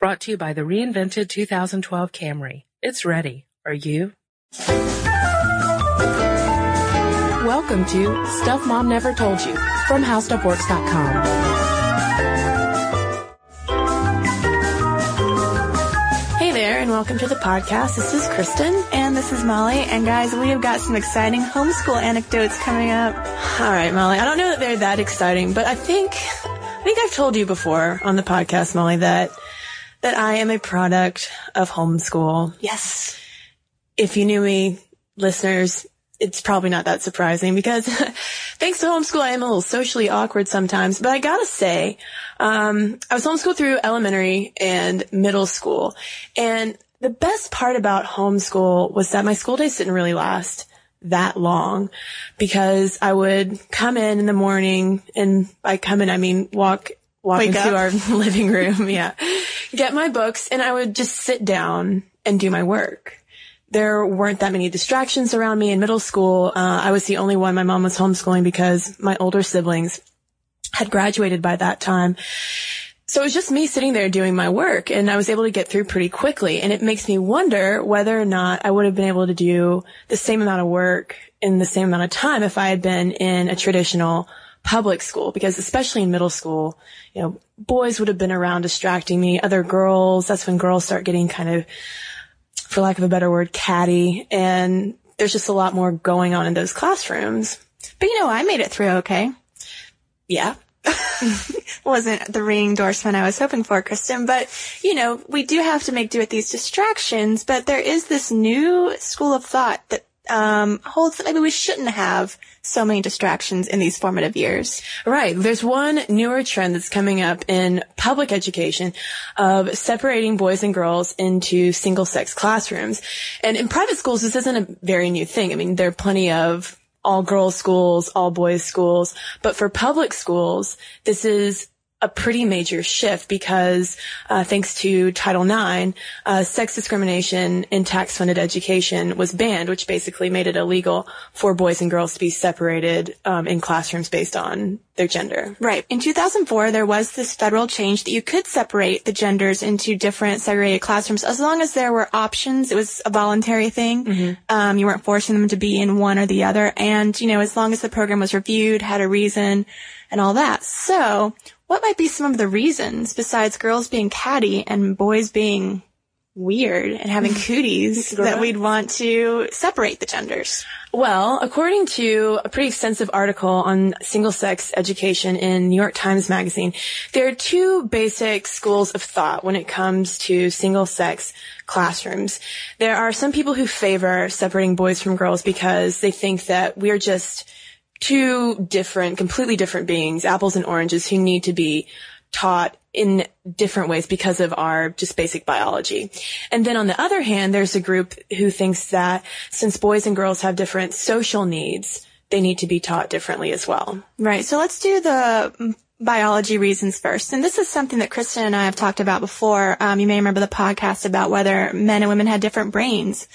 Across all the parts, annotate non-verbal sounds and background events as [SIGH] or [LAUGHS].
Brought to you by the reinvented 2012 Camry. It's ready. Are you? Welcome to Stuff Mom Never Told You from HowStuffWorks.com. Hey there, and welcome to the podcast. This is Cristen. And this is Molly. And guys, we have got some exciting homeschool anecdotes coming up. All right, Molly. I don't know that they're that exciting, but I think I think I've told you before on the podcast, Molly, that that I am a product of homeschool. Yes. If you knew me, listeners, it's probably not that surprising because [LAUGHS] thanks to homeschool, I am a little socially awkward sometimes. But I gotta say, um, I was homeschooled through elementary and middle school, and the best part about homeschool was that my school days didn't really last that long because I would come in in the morning and by come in, I mean walk, walk Wake into up. our [LAUGHS] living room. Yeah. Get my books and I would just sit down and do my work. There weren't that many distractions around me in middle school. Uh, I was the only one. My mom was homeschooling because my older siblings had graduated by that time. So it was just me sitting there doing my work and I was able to get through pretty quickly. And it makes me wonder whether or not I would have been able to do the same amount of work in the same amount of time if I had been in a traditional public school. Because especially in middle school, you know, boys would have been around distracting me, other girls. That's when girls start getting kind of, for lack of a better word, catty. And there's just a lot more going on in those classrooms. But you know, I made it through okay. Yeah. [LAUGHS] Wasn't the ringing endorsement I was hoping for, Cristen. But, you know, we do have to make do with these distractions, but there is this new school of thought that um, holds that maybe we shouldn't have so many distractions in these formative years. Right. There's one newer trend that's coming up in public education of separating boys and girls into single sex classrooms. And in private schools, this isn't a very new thing. I mean, there are plenty of all girls schools, all boys schools, but for public schools, this is a pretty major shift because uh, thanks to Title IX, uh, sex discrimination in tax-funded education was banned, which basically made it illegal for boys and girls to be separated um, in classrooms based on their gender. Right. In 2004, there was this federal change that you could separate the genders into different segregated classrooms as long as there were options. It was a voluntary thing. Um, you weren't forcing them to be in one or the other. And, you know, as long as the program was reviewed, had a reason and all that. So what might be some of the reasons besides girls being catty and boys being weird and having [LAUGHS] cooties that we'd want to separate the genders? Well, according to a pretty extensive article on single sex education in New York Times Magazine, there are two basic schools of thought when it comes to single sex classrooms. There are some people who favor separating boys from girls because they think that we're just two different, completely different beings, apples and oranges, who need to be taught in different ways because of our just basic biology. And then on the other hand, there's a group who thinks that since boys and girls have different social needs, they need to be taught differently as well. Right. So let's do the mm, biology reasons first. And this is something that Cristen and I have talked about before. Um, you may remember the podcast about whether men and women had different brains.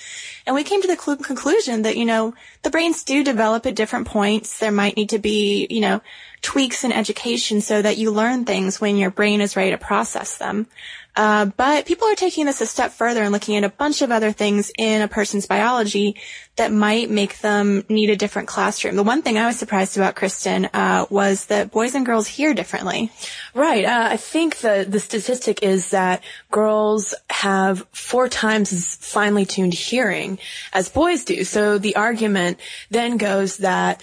And we came to the clu- conclusion that, you know, the brains do develop at different points. There might need to be, you know, tweaks in education so that you learn things when your brain is ready to process them. Uh, but people are taking this a step further and looking at a bunch of other things in a person's biology that might make them need a different classroom. The one thing I was surprised about, Cristen, uh, was that boys and girls hear differently. Right. Uh, I think the the statistic is that girls have four times as finely tuned hearing as boys do. So the argument then goes that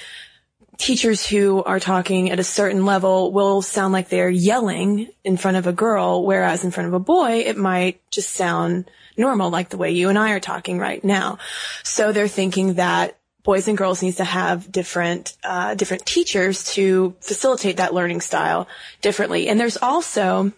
teachers who are talking at a certain level will sound like they're yelling in front of a girl, whereas in front of a boy, it might just sound normal, like the way you and I are talking right now. So they're thinking that boys and girls needs to have different, uh, different teachers to facilitate that learning style differently. And there's also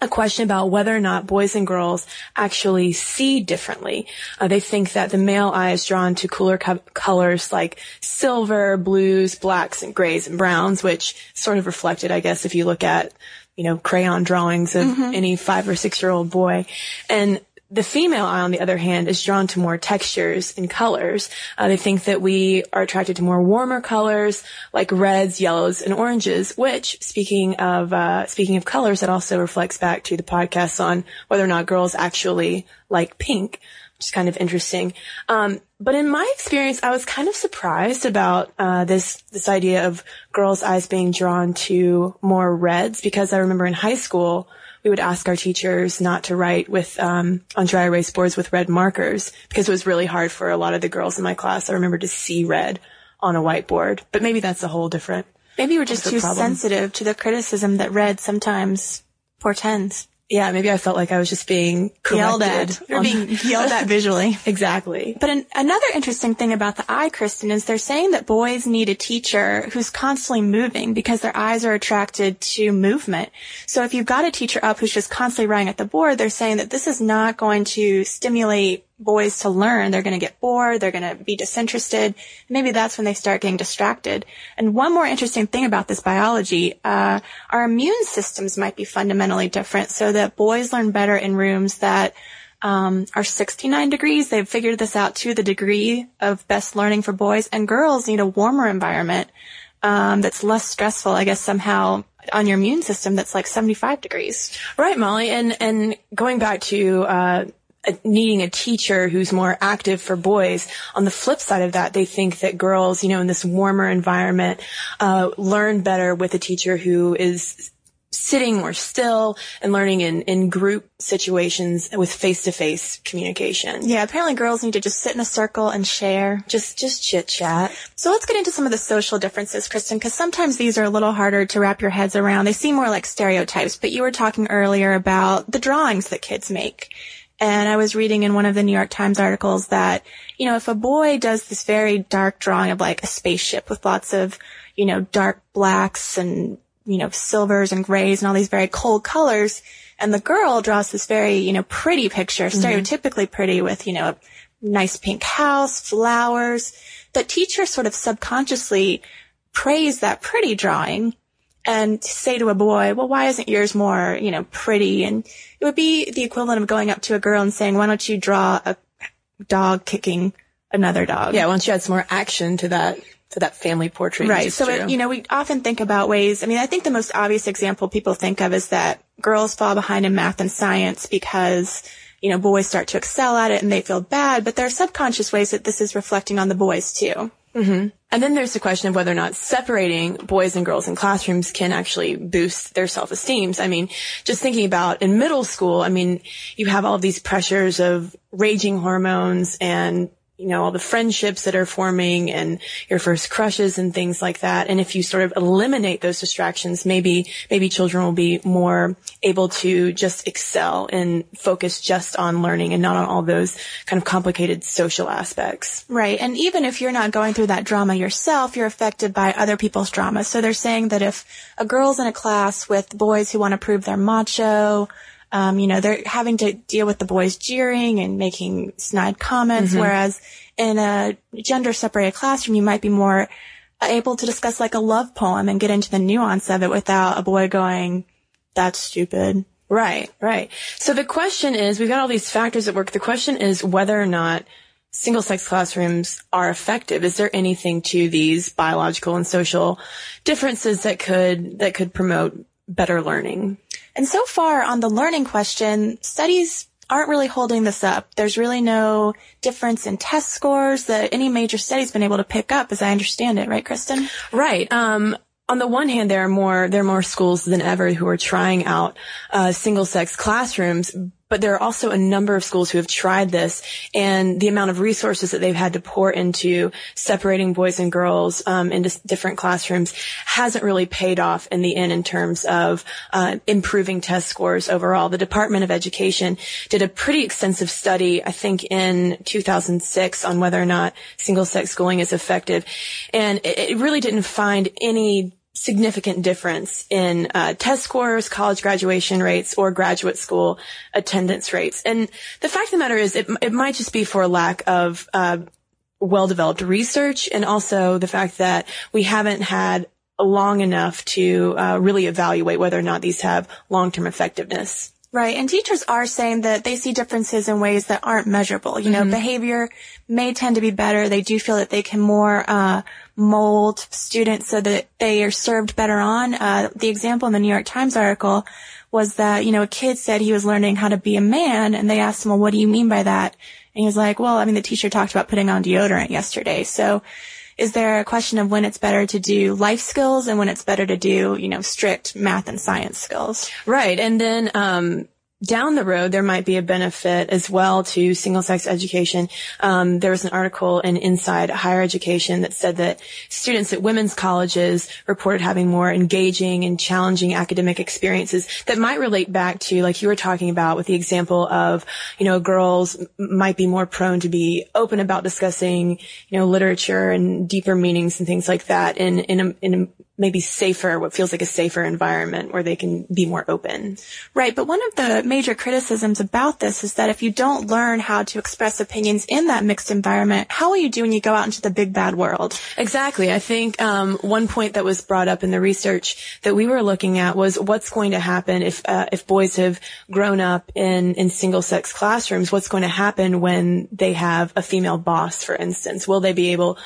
a question about whether or not boys and girls actually see differently. Uh, they think that the male eye is drawn to cooler co- colors like silver, blues, blacks, and grays and browns, which sort of reflected, I guess, if you look at, you know, crayon drawings of any five or six year old boy. And the female eye, on the other hand, is drawn to more textures and colors. Uh, they think that we are attracted to more warmer colors, like reds, yellows, and oranges. Which, speaking of uh, speaking of colors, that also reflects back to the podcast on whether or not girls actually like pink, which is kind of interesting. Um, but in my experience, I was kind of surprised about uh, this this idea of girls' eyes being drawn to more reds because I remember in high school we would ask our teachers not to write with um, on dry erase boards with red markers because it was really hard for a lot of the girls in my class. I remember to see red on a whiteboard, but maybe that's a whole different. Maybe we're just too problem. sensitive to the criticism that red sometimes portends yeah, maybe I felt like I was just being yelled at. You're being yelled at visually. [LAUGHS] exactly. But an, another interesting thing about the eye, Cristen, is they're saying that boys need a teacher who's constantly moving because their eyes are attracted to movement. So if you've got a teacher up who's just constantly writing at the board, they're saying that this is not going to stimulate boys to learn. They're going to get bored. They're going to be disinterested. Maybe that's when they start getting distracted. And one more interesting thing about this biology, uh, our immune systems might be fundamentally different so that boys learn better in rooms that um, are 69 degrees. They've figured this out to the degree of best learning for boys. And girls need a warmer environment um, that's less stressful, I guess, somehow on your immune system that's like 75 degrees. Right, Molly. And, and going back to, uh, needing a teacher who's more active for boys. On the flip side of that, they think that girls, you know, in this warmer environment, uh, learn better with a teacher who is sitting more still and learning in, in group situations with face-to-face communication. Yeah, apparently girls need to just sit in a circle and share. Just, just chit chat. So let's get into some of the social differences, Cristen, because sometimes these are a little harder to wrap your heads around. They seem more like stereotypes, but you were talking earlier about the drawings that kids make. And I was reading in one of the New York Times articles that, you know, if a boy does this very dark drawing of like a spaceship with lots of, you know, dark blacks and, you know, silvers and grays and all these very cold colors, and the girl draws this very, you know, pretty picture, mm-hmm. stereotypically pretty with, you know, a nice pink house, flowers, that teachers sort of subconsciously praise that pretty drawing and say to a boy, well, why isn't yours more, you know, pretty? And it would be the equivalent of going up to a girl and saying, why don't you draw a dog kicking another dog? Yeah, once you add some more action to that, to that family portrait. Right. So, it, you know, we often think about ways, I mean, I think the most obvious example people think of is that girls fall behind in math and science because, you know, boys start to excel at it and they feel bad, but there are subconscious ways that this is reflecting on the boys too. Mm-hmm. And then there's the question of whether or not separating boys and girls in classrooms can actually boost their self-esteem. I mean, just thinking about in middle school, I mean, you have all these pressures of raging hormones and you know, all the friendships that are forming and your first crushes and things like that. And if you sort of eliminate those distractions, maybe, maybe children will be more able to just excel and focus just on learning and not on all those kind of complicated social aspects. Right. And even if you're not going through that drama yourself, you're affected by other people's drama. So they're saying that if a girl's in a class with boys who want to prove they're macho, um, you know, they're having to deal with the boys jeering and making snide comments, mm-hmm. whereas in a gender separated classroom, you might be more able to discuss like a love poem and get into the nuance of it without a boy going, that's stupid. Right, right. So the question is, we've got all these factors at work. The question is whether or not single sex classrooms are effective. Is there anything to these biological and social differences that could, that could promote better learning? And so far on the learning question, studies aren't really holding this up. There's really no difference in test scores that any major study's been able to pick up, as I understand it, right, Cristen? Right. Um, on the one hand, there are more there are more schools than ever who are trying out uh, single sex classrooms, but there are also a number of schools who have tried this and the amount of resources that they've had to pour into separating boys and girls um, into different classrooms hasn't really paid off in the end in terms of uh, improving test scores overall. The Department of Education did a pretty extensive study, I think in 2006 on whether or not single sex schooling is effective. And it, it really didn't find any significant difference in uh, test scores, college graduation rates, or graduate school attendance rates. And the fact of the matter is, it, it might just be for lack of uh, well-developed research, and also the fact that we haven't had long enough to uh, really evaluate whether or not these have long-term effectiveness. Right. And teachers are saying that they see differences in ways that aren't measurable. You know, Mm-hmm. behavior may tend to be better. They do feel that they can more, uh, mold students so that they are served better on. Uh, the example in the New York Times article was that, you know, a kid said he was learning how to be a man and they asked him, well, what do you mean by that? And he was like, well, I mean, the teacher talked about putting on deodorant yesterday. So is there a question of when it's better to do life skills and when it's better to do, you know, strict math and science skills? Right. And then, um, down the road, there might be a benefit as well to single sex education. Um, there was an article in Inside Higher Education that said that students at women's colleges reported having more engaging and challenging academic experiences that might relate back to, like you were talking about with the example of, you know, girls might be more prone to be open about discussing, you know, literature and deeper meanings and things like that in, in a, in a maybe safer, what feels like a safer environment where they can be more open. Right, but one of the major criticisms about this is that if you don't learn how to express opinions in that mixed environment, how will you do when you go out into the big bad world? Exactly. I think um, one point that was brought up in the research that we were looking at was what's going to happen if uh, if boys have grown up in in single sex classrooms. What's going to happen when they have a female boss, for instance? Will they be able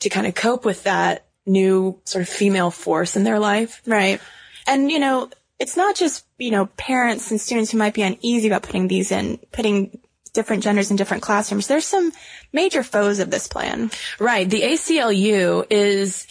to kind of cope with that new sort of female force in their life? Right. And, you know, it's not just, you know, parents and students who might be uneasy about putting these in, putting different genders in different classrooms. There's some major foes of this plan. Right. The ACLU is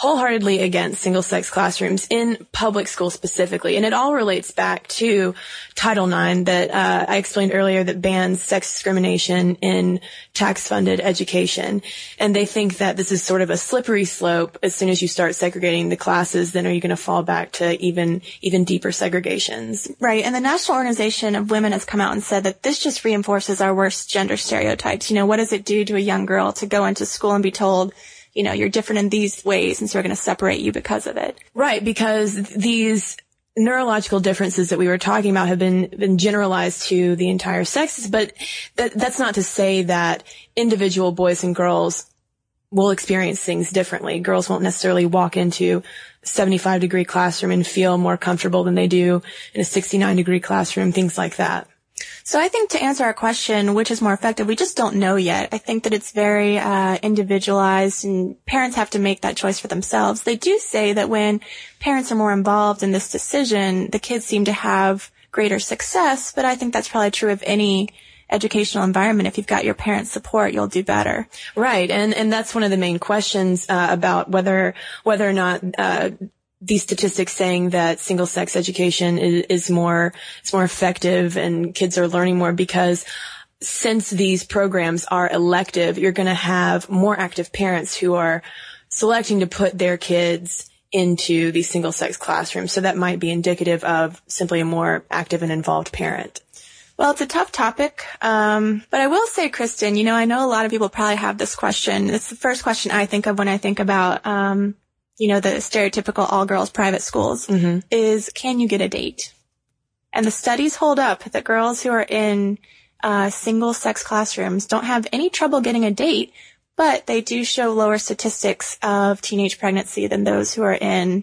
wholeheartedly against single sex classrooms in public schools specifically. And it all relates back to Title IX that uh, I explained earlier that bans sex discrimination in tax funded education. And they think that this is sort of a slippery slope. As soon as you start segregating the classes, then are you going to fall back to even, even deeper segregations? Right. And the National Organization of Women has come out and said that this just reinforces our worst gender stereotypes. You know, what does it do to a young girl to go into school and be told, you know, you're different in these ways, and so we're going to separate you because of it. Right, because these neurological differences that we were talking about have been been generalized to the entire sexes, but that, that's not to say that individual boys and girls will experience things differently. Girls won't necessarily walk into a 75 degree classroom and feel more comfortable than they do in a 69 degree classroom, things like that. So I think to answer our question, which is more effective, we just don't know yet. I think that it's very uh, individualized, and parents have to make that choice for themselves. They do say that when parents are more involved in this decision, the kids seem to have greater success. But I think that's probably true of any educational environment. If you've got your parents' support, you'll do better. Right, and and that's one of the main questions uh, about whether whether or not uh, these statistics saying that single sex education is, is more is more effective and kids are learning more because since these programs are elective, you're going to have more active parents who are selecting to put their kids into these single sex classrooms. So that might be indicative of simply a more active and involved parent. Well, it's a tough topic, um, but I will say, Cristen, you know, I know a lot of people probably have this question. It's the first question I think of when I think about, um, you know, the stereotypical all girls private schools is, can you get a date? And the studies hold up that girls who are in uh, single sex classrooms don't have any trouble getting a date, but they do show lower statistics of teenage pregnancy than those who are in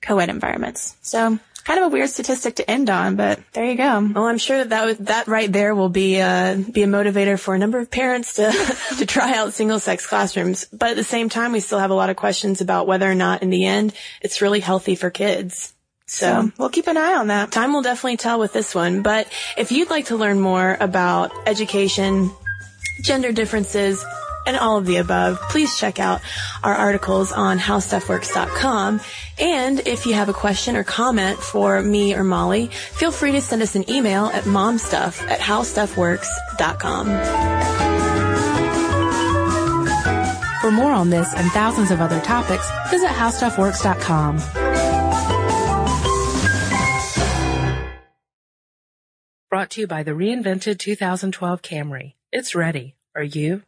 co-ed environments. So kind of a weird statistic to end on, but there you go. Well, I'm sure that that, that right there will be uh, be a motivator for a number of parents to [LAUGHS] to try out single sex classrooms. But at the same time, we still have a lot of questions about whether or not, in the end, it's really healthy for kids. So So we'll keep an eye on that. time will definitely tell with this one. But if you'd like to learn more about education, gender differences, and all of the above, please check out our articles on howstuffworks.com. And if you have a question or comment for me or Molly, feel free to send us an email at momstuff at howstuffworks.com. For more on this and thousands of other topics, visit howstuffworks.com. Brought to you by the reinvented 2012 Camry. It's ready. Are you?